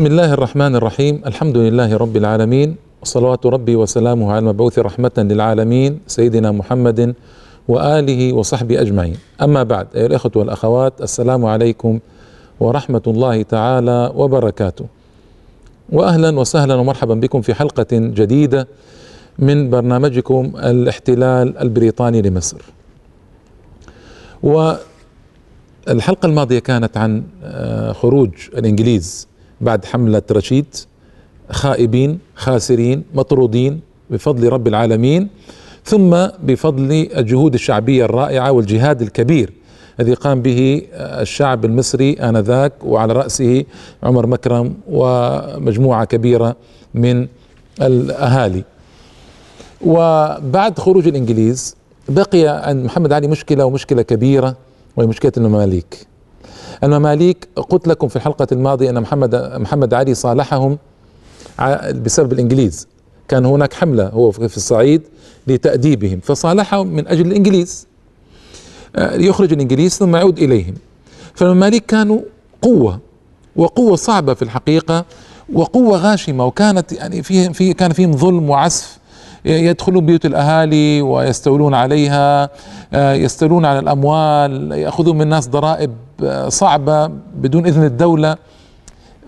بسم الله الرحمن الرحيم. الحمد لله رب العالمين. وصلوات ربي وسلامه على المبعوث رحمة للعالمين سيدنا محمد وآله وصحبه أجمعين. أما بعد أيها الأخوة والأخوات السلام عليكم ورحمة الله تعالى وبركاته. وأهلا وسهلا ومرحبا بكم في حلقة جديدة من برنامجكم الاحتلال البريطاني لمصر. والحلقة الماضية كانت عن خروج الإنجليز بعد حملة رشيد خائبين خاسرين مطرودين بفضل رب العالمين ثم بفضل الجهود الشعبية الرائعة والجهاد الكبير الذي قام به الشعب المصري آنذاك وعلى رأسه عمر مكرم ومجموعة كبيرة من الأهالي. وبعد خروج الإنجليز بقي عند محمد علي مشكلة ومشكلة كبيرة وهي مشكلة المماليك. المماليك قلت لكم في الحلقة الماضية أن محمد محمد علي صالحهم بسبب الإنجليز. كان هناك حملة هو في الصعيد لتأديبهم فصالحهم من أجل الإنجليز. يخرج الإنجليز ثم يعود إليهم. فالمماليك كانوا قوة وقوة صعبة في الحقيقة وقوة غاشمة وكانت يعني فيهم في كان فيهم ظلم وعسف يدخلون بيوت الأهالي ويستولون عليها يستولون على الأموال يأخذون من الناس ضرائب صعبة بدون إذن الدولة.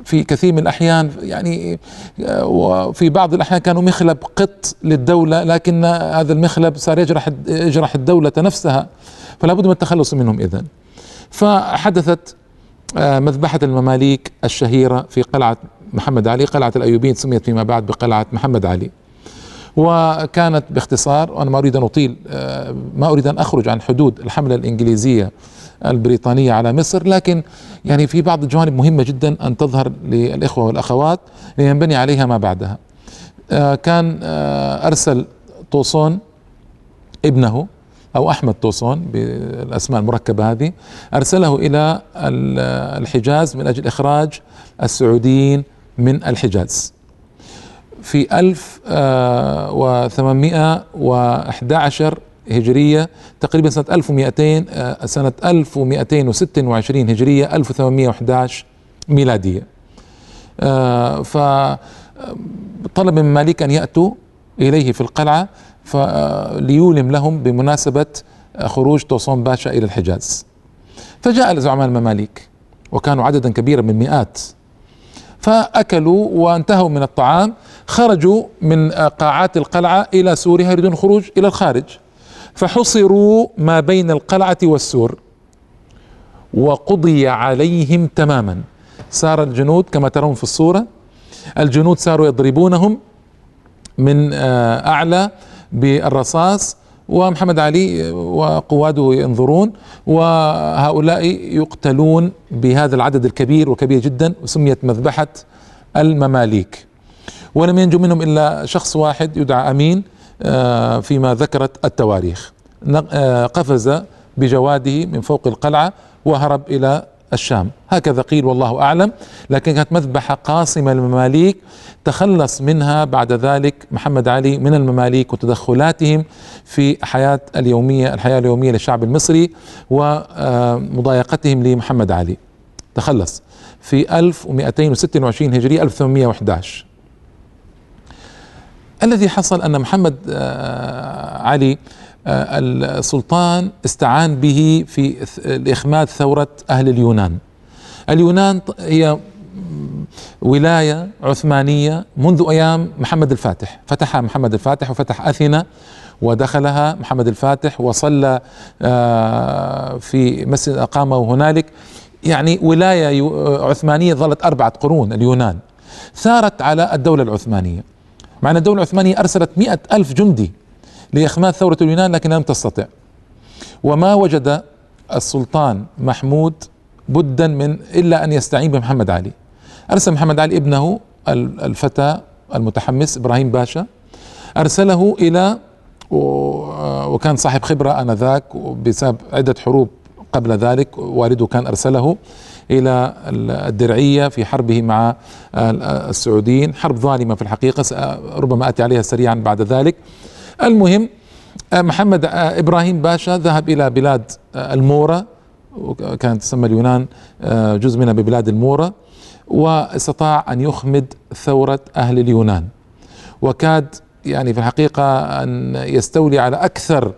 في كثير من الأحيان يعني وفي بعض الأحيان كانوا مخلب قط للدولة لكن هذا المخلب صار يجرح يجرح الدولة نفسها فلا بد من التخلص منهم اذا فحدثت مذبحة المماليك الشهيرة في قلعة محمد علي قلعة الأيوبيين سميت فيما بعد بقلعة محمد علي. وكانت باختصار وأنا ما أريد أن أطيل ما أريد أن أخرج عن حدود الحملة الإنجليزية البريطانية على مصر لكن يعني في بعض الجوانب مهمة جدا أن تظهر للإخوة والأخوات لينبني عليها ما بعدها. كان أرسل طوسون ابنه أو أحمد طوسون بالأسماء المركبة هذه أرسله إلى الحجاز من أجل إخراج السعوديين من الحجاز. في 1811 هجرية تقريبا سنة 1200 سنة 1226 هجرية 1811 ميلادية. فطلب من المماليك أن يأتوا إليه في القلعة ليولم لهم بمناسبة خروج توصون باشا إلى الحجاز. فجاء زعماء المماليك وكانوا عددا كبيرا من مئات. فأكلوا وانتهوا من الطعام خرجوا من قاعات القلعة إلى سورها يريدون الخروج إلى الخارج. فحصروا ما بين القلعة والسور. وقضي عليهم تماما. صار الجنود كما ترون في الصورة. الجنود صاروا يضربونهم من أعلى بالرصاص. ومحمد علي وقواده ينظرون. وهؤلاء يقتلون بهذا العدد الكبير وكبير جدا وسميت مذبحة المماليك. ولم ينجو منهم إلا شخص واحد يدعى أمين فيما ذكرت التواريخ. قفز بجواده من فوق القلعة وهرب إلى الشام. هكذا قيل والله أعلم. لكن كانت مذبحة قاصمة للمماليك تخلص منها بعد ذلك محمد علي من المماليك وتدخلاتهم في حياة اليومية الحياة اليومية للشعب المصري ومضايقتهم لمحمد علي. تخلص في 1226 هجري 1811 الذي حصل أن محمد علي السلطان استعان به في الاخماد ثورة أهل اليونان. اليونان هي ولاية عثمانية منذ أيام محمد الفاتح. فتحها محمد الفاتح وفتح أثينا ودخلها محمد الفاتح وصلى في مسجد أقامه هنالك. يعني ولاية عثمانية ظلت أربعة قرون اليونان. ثارت على الدولة العثمانية. مع أن الدولة العثمانية أرسلت مئة ألف جندي لإخماد ثورة اليونان لكن لم تستطع. وما وجد السلطان محمود بدا من إلا أن يستعين بمحمد علي. أرسل محمد علي ابنه الفتى المتحمس إبراهيم باشا. أرسله إلى وكان صاحب خبرة آنذاك بسبب عدة حروب قبل ذلك. والده كان أرسله إلى الدرعية في حربه مع السعوديين. حرب ظالمة في الحقيقة ربما أتي عليها سريعا بعد ذلك. المهم محمد إبراهيم باشا ذهب إلى بلاد المورة وكانت تسمى اليونان آه، جزء منها ببلاد المورة واستطاع أن يخمد ثورة أهل اليونان. وكاد يعني في الحقيقة أن يستولي على أكثر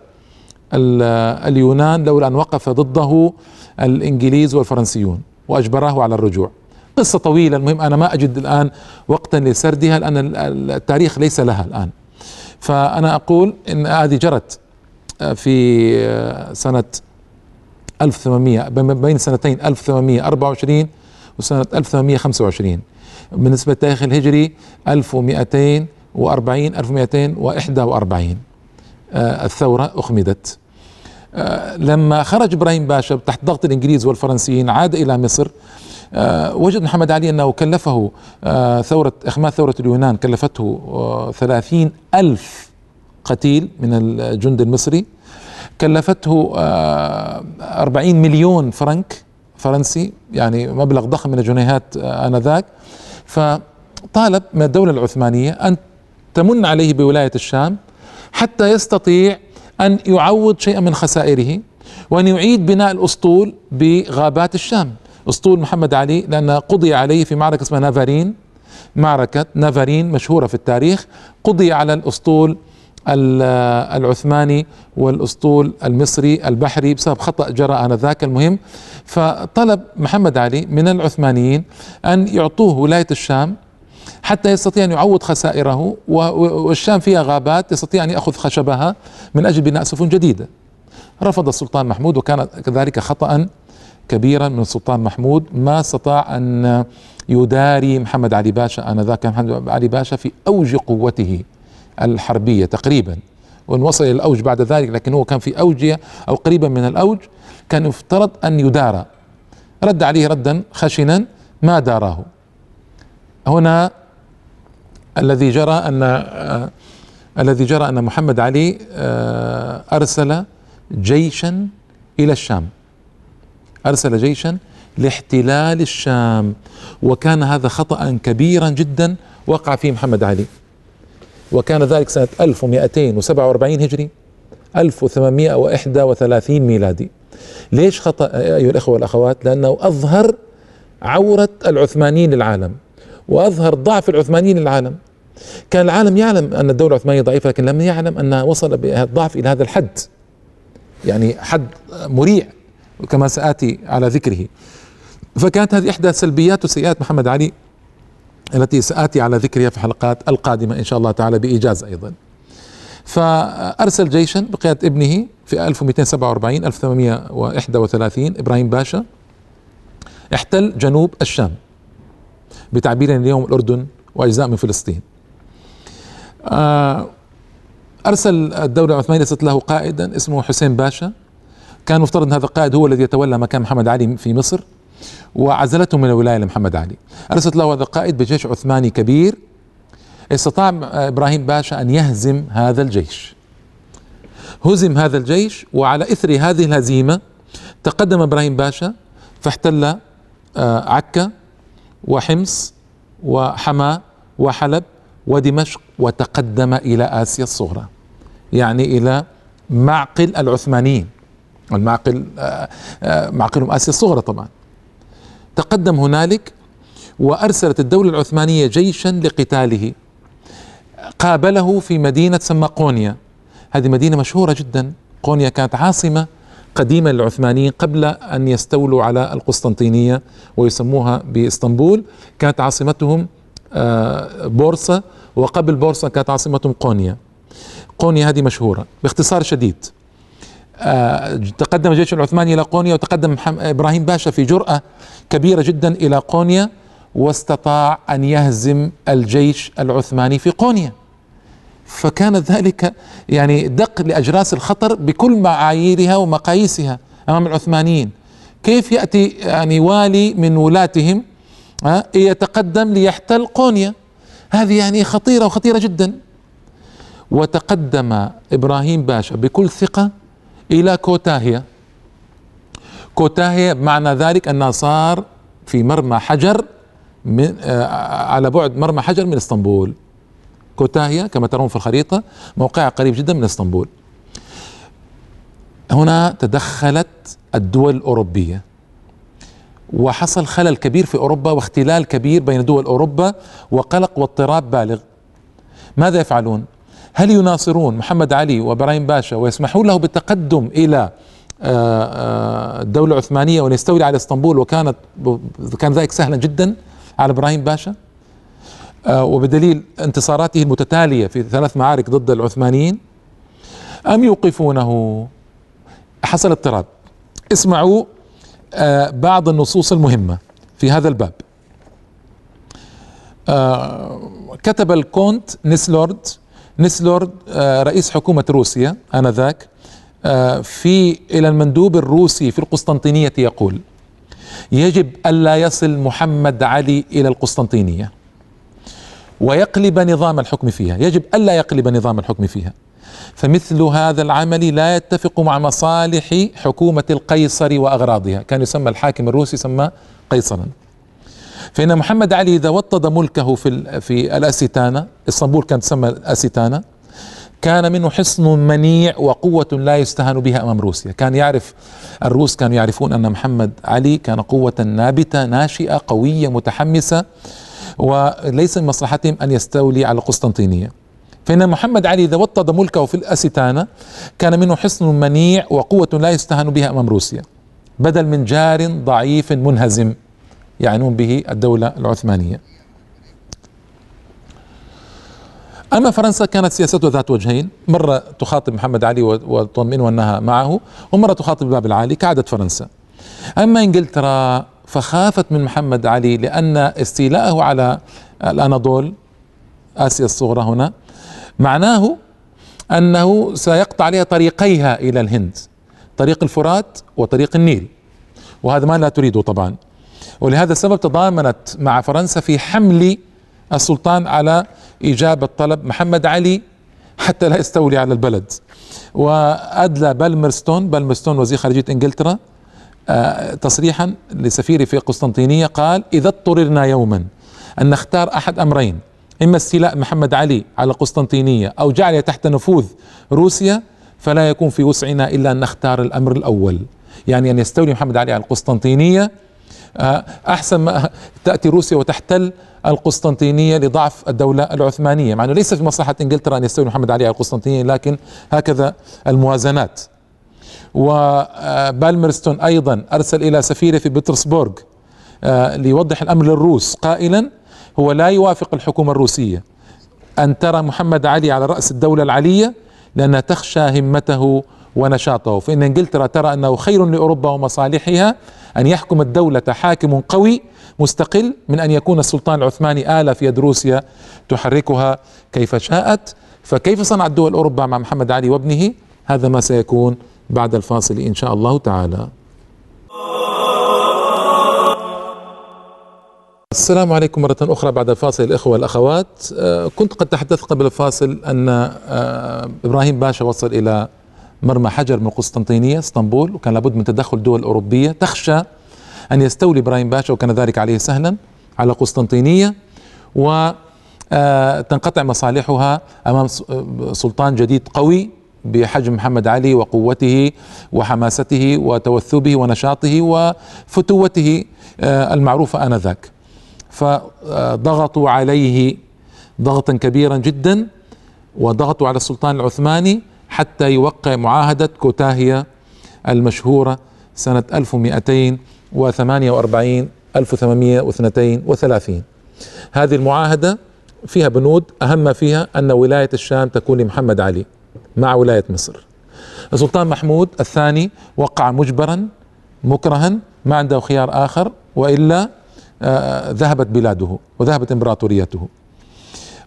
اليونان لولا أن وقف ضده الإنجليز والفرنسيون. وأجبراه على الرجوع. قصة طويلة المهم أنا ما أجد الآن وقتا لسردها لأن التاريخ ليس لها الآن. فأنا أقول إن هذه جرت في سنة 1800 بين سنتين 1824 وسنة 1825 بالنسبة للتاريخ الهجري 1240 1241 الثورة أخمدت. آه، لما خرج إبراهيم باشا تحت ضغط الإنجليز والفرنسيين عاد إلى مصر آه، وجد محمد علي أنه كلفه آه، ثورة إخماد ثورة اليونان كلفته ثلاثين ألف قتيل من الجند المصري. كلفته أربعين مليون فرنك فرنسي يعني مبلغ ضخم من الجنيهات آنذاك. فطالب من الدولة العثمانية أن تمن عليه بولاية الشام حتى يستطيع أن يعوض شيئا من خسائره وأن يعيد بناء الأسطول بغابات الشام. أسطول محمد علي لأن قضي عليه في معركة اسمها نافارين. معركة نافارين مشهورة في التاريخ. قضي على الأسطول العثماني والأسطول المصري البحري بسبب خطأ جرى آنذاك. المهم فطلب محمد علي من العثمانيين أن يعطوه ولاية الشام حتى يستطيع أن يعوض خسائره والشام فيها غابات يستطيع أن يأخذ خشبها من أجل بناء سفن جديدة. رفض السلطان محمود وكان كذلك خطأ كبيرا من السلطان محمود. ما استطاع أن يداري محمد علي باشا آنذاك. محمد علي باشا في أوج قوته الحربية تقريبا وإن وصل إلى الأوج بعد ذلك لكن هو كان في اوجه أو قريبا من الأوج كان يفترض أن يدارى. رد عليه ردا خشنا ما داراه. هنا الذي جرى أن آه الذي جرى أن محمد علي آه أرسل جيشا إلى الشام. أرسل جيشا لاحتلال الشام. وكان هذا خطأ كبيرا جدا وقع فيه محمد علي. وكان ذلك سنة 1247 هجري 1831 ميلادي. ليش خطأ أيها الأخوة والأخوات؟ لأنه أظهر عورة العثمانيين للعالم وأظهر ضعف العثمانيين للعالم. كان العالم يعلم أن الدولة العثمانية ضعيفة لكن لم يعلم أنها وصل بالضعف إلى هذا الحد. يعني حد مريع كما سآتي على ذكره. فكانت هذه إحدى سلبيات وسيئات محمد علي التي سآتي على ذكرها في الحلقات القادمة إن شاء الله تعالى بإيجاز أيضا. فأرسل جيشا بقيادة ابنه في 1247 1831 إبراهيم باشا. احتل جنوب الشام بتعبير اليوم الأردن وأجزاء من فلسطين. أرسل الدولة العثمانية أرسلت له قائدا اسمه حسين باشا. كان مفترض أن هذا القائد هو الذي يتولى مكان محمد علي في مصر وعزلته من الولاية لمحمد علي. أرسلت له هذا القائد بجيش عثماني كبير. استطاع إبراهيم باشا أن يهزم هذا الجيش. هزم هذا الجيش وعلى إثر هذه الهزيمة تقدم إبراهيم باشا فاحتل آه، عكا وحمص وحما وحلب ودمشق وتقدم إلى آسيا الصغرى يعني إلى معقل العثمانيين المعقل آه، آه، معقلهم آسيا الصغرى طبعا. تقدم هنالك وأرسلت الدولة العثمانية جيشا لقتاله. قابله في مدينة تسمى قونيا. هذه مدينة مشهورة جدا. قونيا كانت عاصمة قديمة للعثمانيين قبل أن يستولوا على القسطنطينية ويسموها بإسطنبول. كانت عاصمتهم آه، بورصة وقبل بورصة كانت عاصمتهم قونيا. قونيا هذه مشهورة باختصار شديد. آه، تقدم الجيش العثماني إلى قونيا وتقدم إبراهيم باشا في جرأة كبيرة جدا إلى قونيا واستطاع أن يهزم الجيش العثماني في قونيا. فكان ذلك يعني دق لأجراس الخطر بكل معاييرها ومقاييسها أمام العثمانيين. كيف يأتي يعني والي من ولاتهم؟ يتقدم ليحتل قونيا. هذه يعني خطيرة وخطيرة جدا. وتقدم إبراهيم باشا بكل ثقة إلى كوتاهية كوتاهية بمعنى ذلك انها صار في مرمى حجر من آه على بعد مرمى حجر من إسطنبول. كوتاهية كما ترون في الخريطة موقعها قريب جدا من إسطنبول. هنا تدخلت الدول الأوروبية. وحصل خلل كبير في أوروبا واختلال كبير بين دول أوروبا وقلق واضطراب بالغ. ماذا يفعلون؟ هل يناصرون محمد علي وإبراهيم باشا ويسمحون له بالتقدم إلى آه، آه، الدولة العثمانية وأن يستولي على إسطنبول وكانت كان ذلك سهلا جدا على إبراهيم باشا؟ آه، وبدليل انتصاراته المتتالية في ثلاث معارك ضد العثمانيين؟ أم يوقفونه؟ حصل اضطراب. اسمعوا بعض النصوص المهمة في هذا الباب. كتب الكونت نيسلورد نيسلورد رئيس حكومة روسيا آنذاك آه، في إلى المندوب الروسي في القسطنطينية يقول يجب الا يصل محمد علي إلى القسطنطينية. ويقلب نظام الحكم فيها. يجب الا يقلب نظام الحكم فيها. فمثل هذا العمل لا يتفق مع مصالح حكومة القيصر وأغراضها. كان يسمى الحاكم الروسي يسمى قيصرا. فإن محمد علي إذا وطد ملكه في في الأسيتانا إسطنبول كانت تسمى الأسيتانا كان منه حصن منيع وقوة لا يستهان بها أمام روسيا. كان يعرف الروس كانوا يعرفون أن محمد علي كان قوة نابتة ناشئة قوية متحمسة وليس من مصلحتهم أن يستولي على القسطنطينية. فإن محمد علي إذا وطد ملكه في الأستانة كان منه حصن منيع وقوة لا يستهان بها أمام روسيا. بدل من جار ضعيف منهزم يعنون به الدولة العثمانية. أما فرنسا كانت سياستها ذات وجهين. مرة تخاطب محمد علي وتطمئنه أنها معه ومرة تخاطب الباب العالي كعادة فرنسا. أما إنجلترا فخافت من محمد علي لأن استيلاءه على الأناضول آسيا الصغرى هنا معناه أنه سيقطع عليها طريقيها إلى الهند طريق الفرات وطريق النيل. وهذا ما لا تريده طبعا. ولهذا السبب تضامنت مع فرنسا في حمل السلطان على إجابة طلب محمد علي حتى لا يستولي على البلد. وأدلى بالمرستون بالمرستون وزير خارجية إنجلترا آه، تصريحا لسفيري في قسطنطينية قال إذا اضطررنا يوما أن نختار أحد أمرين إما استيلاء محمد علي على القسطنطينية أو جعله تحت نفوذ روسيا فلا يكون في وسعنا إلا أن نختار الأمر الأول. يعني أن يستولي محمد علي على القسطنطينية. آه، أحسن ما تأتي روسيا وتحتل القسطنطينية لضعف الدولة العثمانية مع أنه ليس في مصلحة إنجلترا أن يستولي محمد علي على القسطنطينية لكن هكذا الموازنات. وبالمرستون أيضا أرسل إلى سفيرة في بطرسبورغ آه، ليوضح الأمر للروس قائلا هو لا يوافق الحكومة الروسية أن ترى محمد علي على رأس الدولة العلية لأنها تخشى همته ونشاطه. فإن إنجلترا ترى أنه خير لأوروبا ومصالحها أن يحكم الدولة حاكم قوي مستقل من أن يكون السلطان العثماني آلة في يد روسيا تحركها كيف شاءت. فكيف صنعت دول أوروبا مع محمد علي وابنه؟ هذا ما سيكون بعد الفاصل إن شاء الله تعالى. السلام عليكم مرة أخرى بعد الفاصل الإخوة والأخوات. آه، كنت قد تحدثت قبل الفاصل أن آه، إبراهيم باشا وصل إلى مرمى حجر من القسطنطينية إسطنبول وكان لابد من تدخل دول أوروبية. تخشى أن يستولي إبراهيم باشا وكان ذلك عليه سهلا على قسطنطينية وتنقطع آه، مصالحها أمام سلطان جديد قوي بحجم محمد علي وقوته وحماسته وتوثبه ونشاطه وفتوته المعروفة آنذاك. فضغطوا عليه ضغطا كبيرا جدا وضغطوا على السلطان العثماني حتى يوقع معاهدة كوتاهية المشهورة سنة 1200 وثمانية 1832 هذه المعاهدة فيها بنود أهم فيها أن ولاية الشام تكون لمحمد علي مع ولاية مصر. السلطان محمود الثاني وقع مجبرا مكرها ما عنده خيار آخر وإلا ذهبت بلاده وذهبت إمبراطوريته.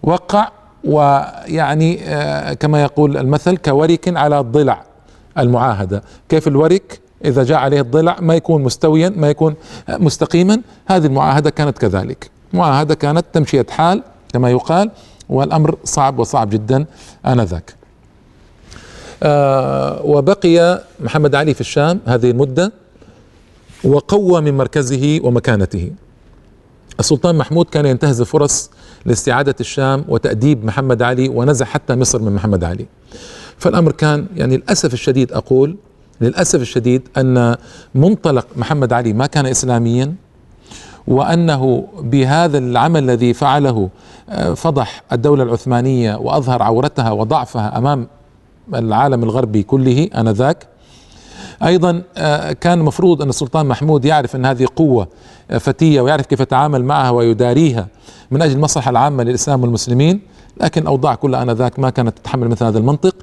وقع ويعني آه كما يقول المثل كورك على الضلع المعاهدة. كيف الورك إذا جاء عليه الضلع ما يكون مستويا ما يكون مستقيما. هذه المعاهدة كانت كذلك. معاهدة كانت تمشية حال كما يقال والأمر صعب وصعب جدا آنذاك. آه وبقي محمد علي في الشام هذه المدة وقوى من مركزه ومكانته. السلطان محمود كان ينتهز فرص لاستعادة الشام وتأديب محمد علي ونزع حتى مصر من محمد علي. فالأمر كان يعني للأسف الشديد أقول للأسف الشديد أن منطلق محمد علي ما كان اسلاميا وأنه بهذا العمل الذي فعله آه، فضح الدولة العثمانية وأظهر عورتها وضعفها أمام العالم الغربي كله آنذاك. أيضا آه، كان المفروض أن السلطان محمود يعرف أن هذه قوة فتية ويعرف كيف يتعامل معها ويداريها من أجل المصلحة العامة للإسلام والمسلمين لكن الاوضاع كلها انذاك ما كانت تتحمل مثل هذا المنطق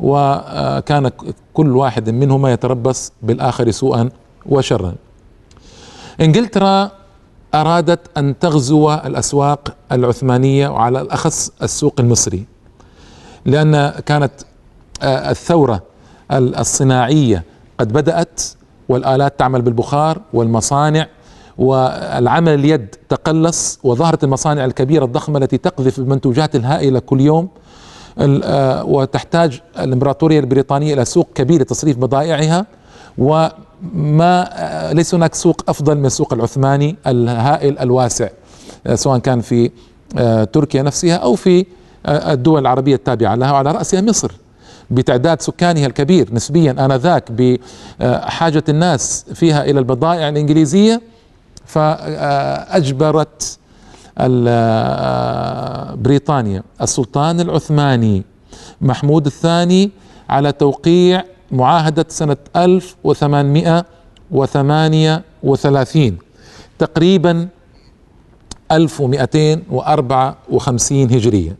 وكان كل واحد منهما يتربص بالآخر سوءا وشرا. إنجلترا أرادت أن تغزو الأسواق العثمانية وعلى الأخص السوق المصري لأن كانت آه، الثورة الصناعية قد بدأت والآلات تعمل بالبخار والمصانع والعمل اليد تقلص وظهرت المصانع الكبيرة الضخمة التي تقذف المنتوجات الهائلة كل يوم. آه، وتحتاج الإمبراطورية البريطانية إلى سوق كبير لتصريف بضائعها وما آه، ليس هناك سوق أفضل من السوق العثماني الهائل الواسع آه، سواء كان في تركيا نفسها أو في الدول العربية التابعة لها وعلى رأسها مصر. بتعداد سكانها الكبير نسبيا آنذاك بحاجه الناس فيها إلى البضائع الإنجليزية فأجبرت بريطانيا. السلطان العثماني محمود الثاني على توقيع معاهدة سنة 1838 تقريبا 1254 هجرية.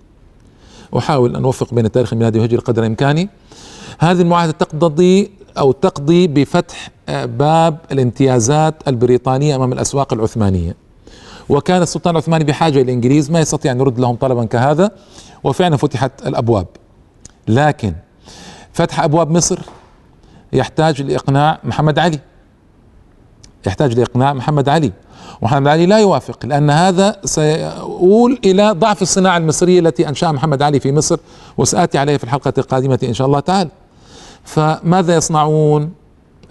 أحاول أن أوفق بين التاريخ الميلادي والهجري قدر إمكاني. هذه المعاهدة تقتضي أو تقضي بفتح باب الامتيازات البريطانية أمام الأسواق العثمانية. وكان السلطان العثماني بحاجة إلى الانجليز ما يستطيع أن يرد لهم طلبا كهذا وفعلا فتحت الأبواب. لكن فتح أبواب مصر يحتاج لإقناع محمد علي. يحتاج لإقناع محمد علي. ومحمد علي لا يوافق لأن هذا سيؤول إلى ضعف الصناعة المصرية التي أنشأها محمد علي في مصر وسآتي عليه في الحلقة القادمة إن شاء الله تعالى. فماذا يصنعون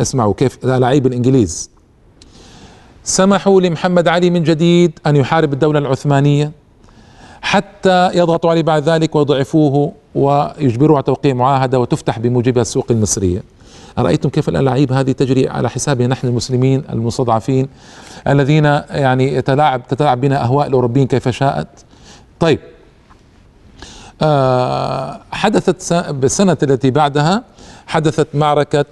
اسمعوا كيف لاعيب الانجليز سمحوا لمحمد علي من جديد أن يحارب الدولة العثمانية حتى يضغطوا عليه بعد ذلك ويضعفوه ويجبروه على توقيع معاهدة وتفتح بموجبها السوق المصرية. أرأيتم كيف الالاعيب هذه تجري على حسابنا نحن المسلمين المستضعفين الذين يعني يتلاعب تتلاعب بنا أهواء الأوروبيين كيف شاءت. طيب آه حدثت بالسنة التي بعدها حدثت معركة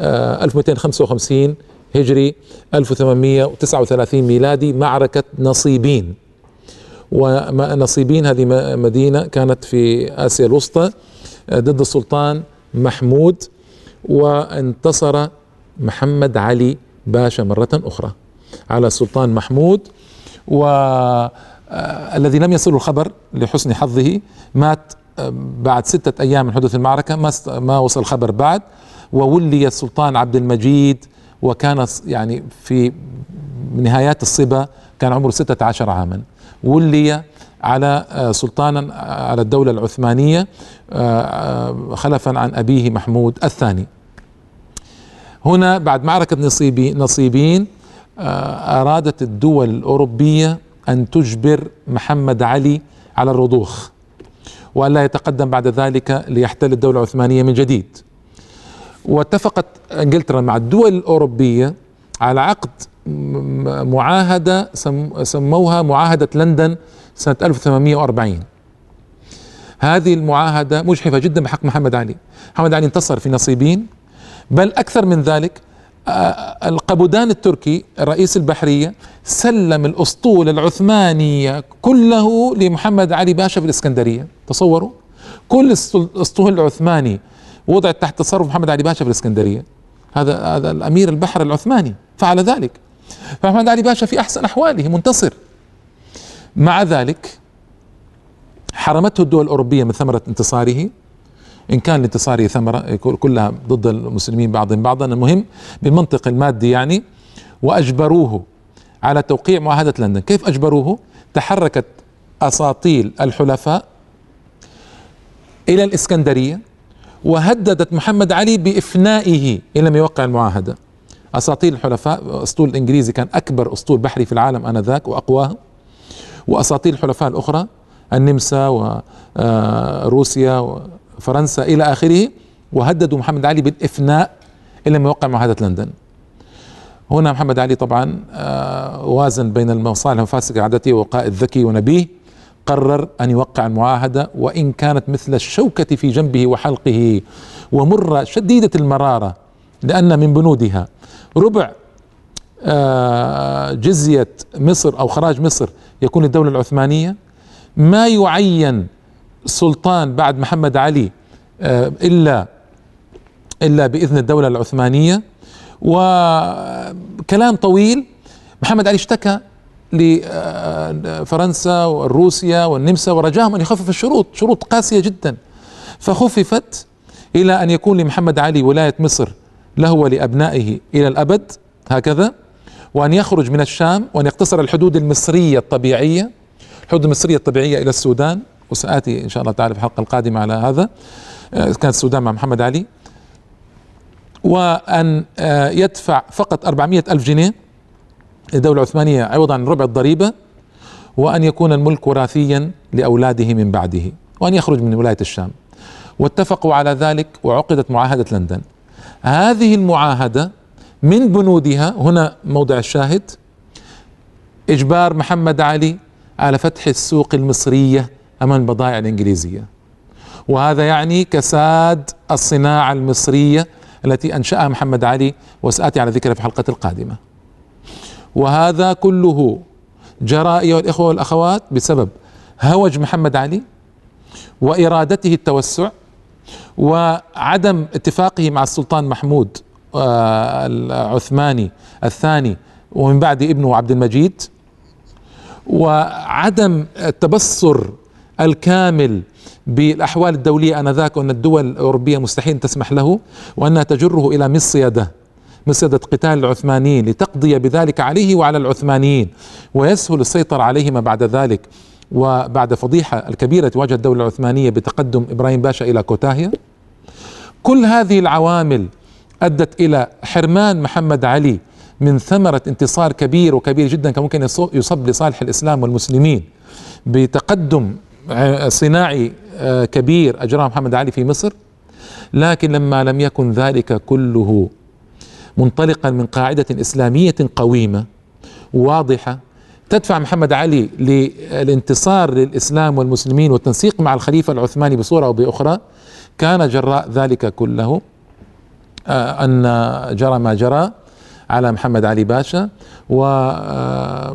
آه 1255 هجري 1839 ميلادي معركة نصيبين. ونصيبين هذه مدينة كانت في آسيا الوسطى آه، ضد السلطان محمود وانتصر محمد علي باشا مرة أخرى على السلطان محمود. و آه، الذي لم يصل الخبر لحسن حظه مات آه، بعد ستة أيام من حدوث المعركة ما ما وصل الخبر بعد وولي السلطان عبد المجيد وكان يعني في نهايات الصبا كان عمره 16 عاما. ولي على آه، سلطانا آه، على الدولة العثمانية آه، خلفا عن أبيه محمود الثاني. هنا بعد معركة نصيبين, نصيبين أرادت الدول الأوروبية أن تجبر محمد علي على الرضوخ. وألا يتقدم بعد ذلك ليحتل الدولة العثمانية من جديد. واتفقت إنجلترا مع الدول الأوروبية على عقد معاهدة سموها معاهدة لندن سنة 1840 هذه المعاهدة مجحفة جدا بحق محمد علي. محمد علي انتصر في نصيبين بل أكثر من ذلك القبودان التركي رئيس البحرية سلم الأسطول العثمانيه كله لمحمد علي باشا في الإسكندرية. تصوروا؟ كل الأسطول العثماني وضعت تحت تصرف محمد علي باشا في الإسكندرية. هذا هذا الأمير البحر العثماني. فعل ذلك. فمحمد علي باشا في أحسن أحواله منتصر. مع ذلك حرمته الدول الأوروبية من ثمرة انتصاره. إن كان لانتصاره ثمرة كلها ضد المسلمين بعضهم بعضا. المهم بالمنطق المادي يعني وأجبروه على توقيع معاهدة لندن. كيف أجبروه؟ تحركت أساطيل الحلفاء إلى الإسكندرية وهددت محمد علي بإفنائه إن لم يوقع المعاهدة. أساطيل الحلفاء أسطول الإنجليزي كان أكبر أسطول بحري في العالم آنذاك وأقواه. وأساطيل الحلفاء الأخرى النمسا وروسيا وفرنسا إلى آخره وهددوا محمد علي بالإفناء إلا لما يوقع معاهدة لندن. هنا محمد علي طبعا آه، وازن بين المصالح المفاسدة عادته وقائد ذكي ونبيه. قرر أن يوقع المعاهدة وإن كانت مثل الشوكة في جنبه وحلقه ومرة شديدة المرارة لأن من بنودها. ربع آه، جزية مصر أو خراج مصر يكون للدولة العثمانية. ما يعين سلطان بعد محمد علي آه، إلا إلا بإذن الدولة العثمانية. وكلام طويل محمد علي اشتكى لفرنسا وروسيا والنمسا ورجاهم أن يخفف الشروط شروط قاسية جدا. فخففت إلى أن يكون لمحمد علي ولاية مصر له ولأبنائه إلى الأبد هكذا وأن يخرج من الشام وأن يقتصر الحدود المصرية الطبيعية الحدود المصرية الطبيعية إلى السودان. وسآتي إن شاء الله تعالى في الحلقة القادمة على هذا. آه، كانت السودان مع محمد علي. وأن آه، يدفع فقط 400 ألف جنيه للدولة العثمانية عوضا عن ربع الضريبة وأن يكون الملك وراثيا لأولاده من بعده وأن يخرج من ولاية الشام. واتفقوا على ذلك وعقدت معاهدة لندن. هذه المعاهدة من بنودها هنا موضع الشاهد إجبار محمد علي على فتح السوق المصرية أمام البضائع الإنجليزية. وهذا يعني كساد الصناعة المصرية التي أنشأها محمد علي وسآتي على ذكرها في الحلقة القادمة. وهذا كله جرى أيها الإخوة والأخوات بسبب هوج محمد علي وإرادته التوسع وعدم اتفاقه مع السلطان محمود آه، العثماني الثاني ومن بعد ابنه عبد المجيد وعدم التبصر الكامل بالأحوال الدولية آنذاك وأن الدول الأوروبية مستحيل تسمح له وأنها تجره إلى مصيدة مصيدة قتال العثمانيين لتقضي بذلك عليه وعلى العثمانيين ويسهل السيطرة عليهما بعد ذلك وبعد فضيحة الكبيرة تواجه الدولة العثمانية بتقدم إبراهيم باشا إلى كوتاهيه كل هذه العوامل أدت إلى حرمان محمد علي من ثمرة انتصار كبير وكبير جدا كان ممكن يصب لصالح الإسلام والمسلمين بتقدم صناعي آه، كبير اجراه محمد علي في مصر. لكن لما لم يكن ذلك كله منطلقا من قاعدة إسلامية قويمة واضحة تدفع محمد علي للانتصار للإسلام والمسلمين والتنسيق مع الخليفة العثماني بصورة أو بأخرى كان جراء ذلك كله آه، أن جرى ما جرى على محمد علي باشا وحجم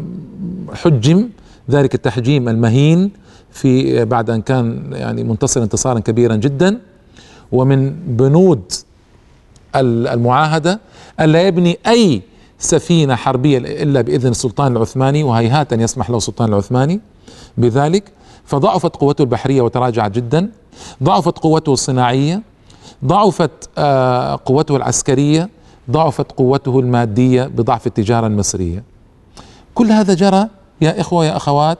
آه، ذلك التحجيم المهين في بعد أن كان يعني منتصر انتصارا كبيرا جدا ومن بنود المعاهدة الا يبني أي سفينة حربية إلا بإذن السلطان العثماني وهيهات أن يسمح له السلطان العثماني بذلك. فضعفت قوته البحرية وتراجعت جدا ضعفت قوته الصناعية ضعفت آه، قوته العسكرية ضعفت قوته المادية بضعف التجارة المصرية. كل هذا جرى يا إخوة يا أخوات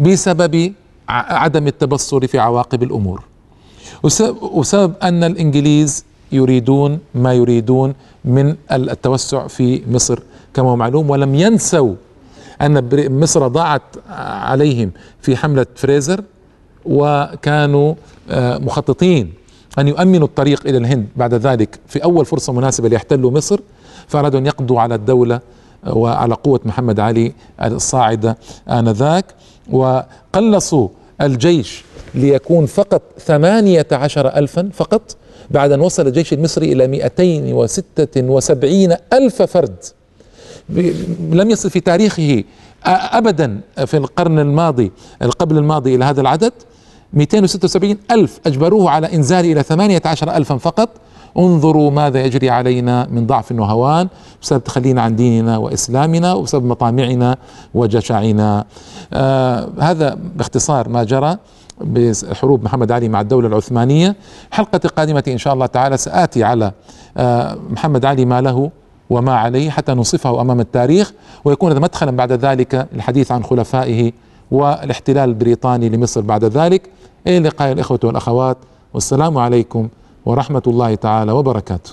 بسبب عدم التبصر في عواقب الأمور. وسبب أن الإنجليز يريدون ما يريدون من التوسع في مصر كما هو معلوم ولم ينسوا أن مصر ضاعت عليهم في حملة فريزر وكانوا آه، مخططين أن يؤمنوا الطريق إلى الهند بعد ذلك في أول فرصة مناسبة ليحتلوا مصر فأرادوا أن يقضوا على الدولة وعلى قوة محمد علي الصاعدة آنذاك. وقلصوا الجيش ليكون فقط ثمانية عشر ألفا فقط بعد أن وصل الجيش المصري إلى 276 ألف فرد. لم يصل في تاريخه أبدا في القرن الماضي قبل الماضي إلى هذا العدد 276 ألف أجبروه على إنزال إلى 18 ألفا فقط. انظروا ماذا يجري علينا من ضعف وهوان بسبب تخلينا عن ديننا وإسلامنا وبسبب مطامعنا وجشعنا آه هذا باختصار ما جرى بحروب محمد علي مع الدولة العثمانية. حلقة القادمة إن شاء الله تعالى سآتي على آه محمد علي ما له وما عليه حتى نصفه أمام التاريخ ويكون هذا مدخلا بعد ذلك الحديث عن خلفائه والاحتلال البريطاني لمصر بعد ذلك. إلى اللقاء الإخوة والأخوات والسلام عليكم ورحمة الله تعالى وبركاته.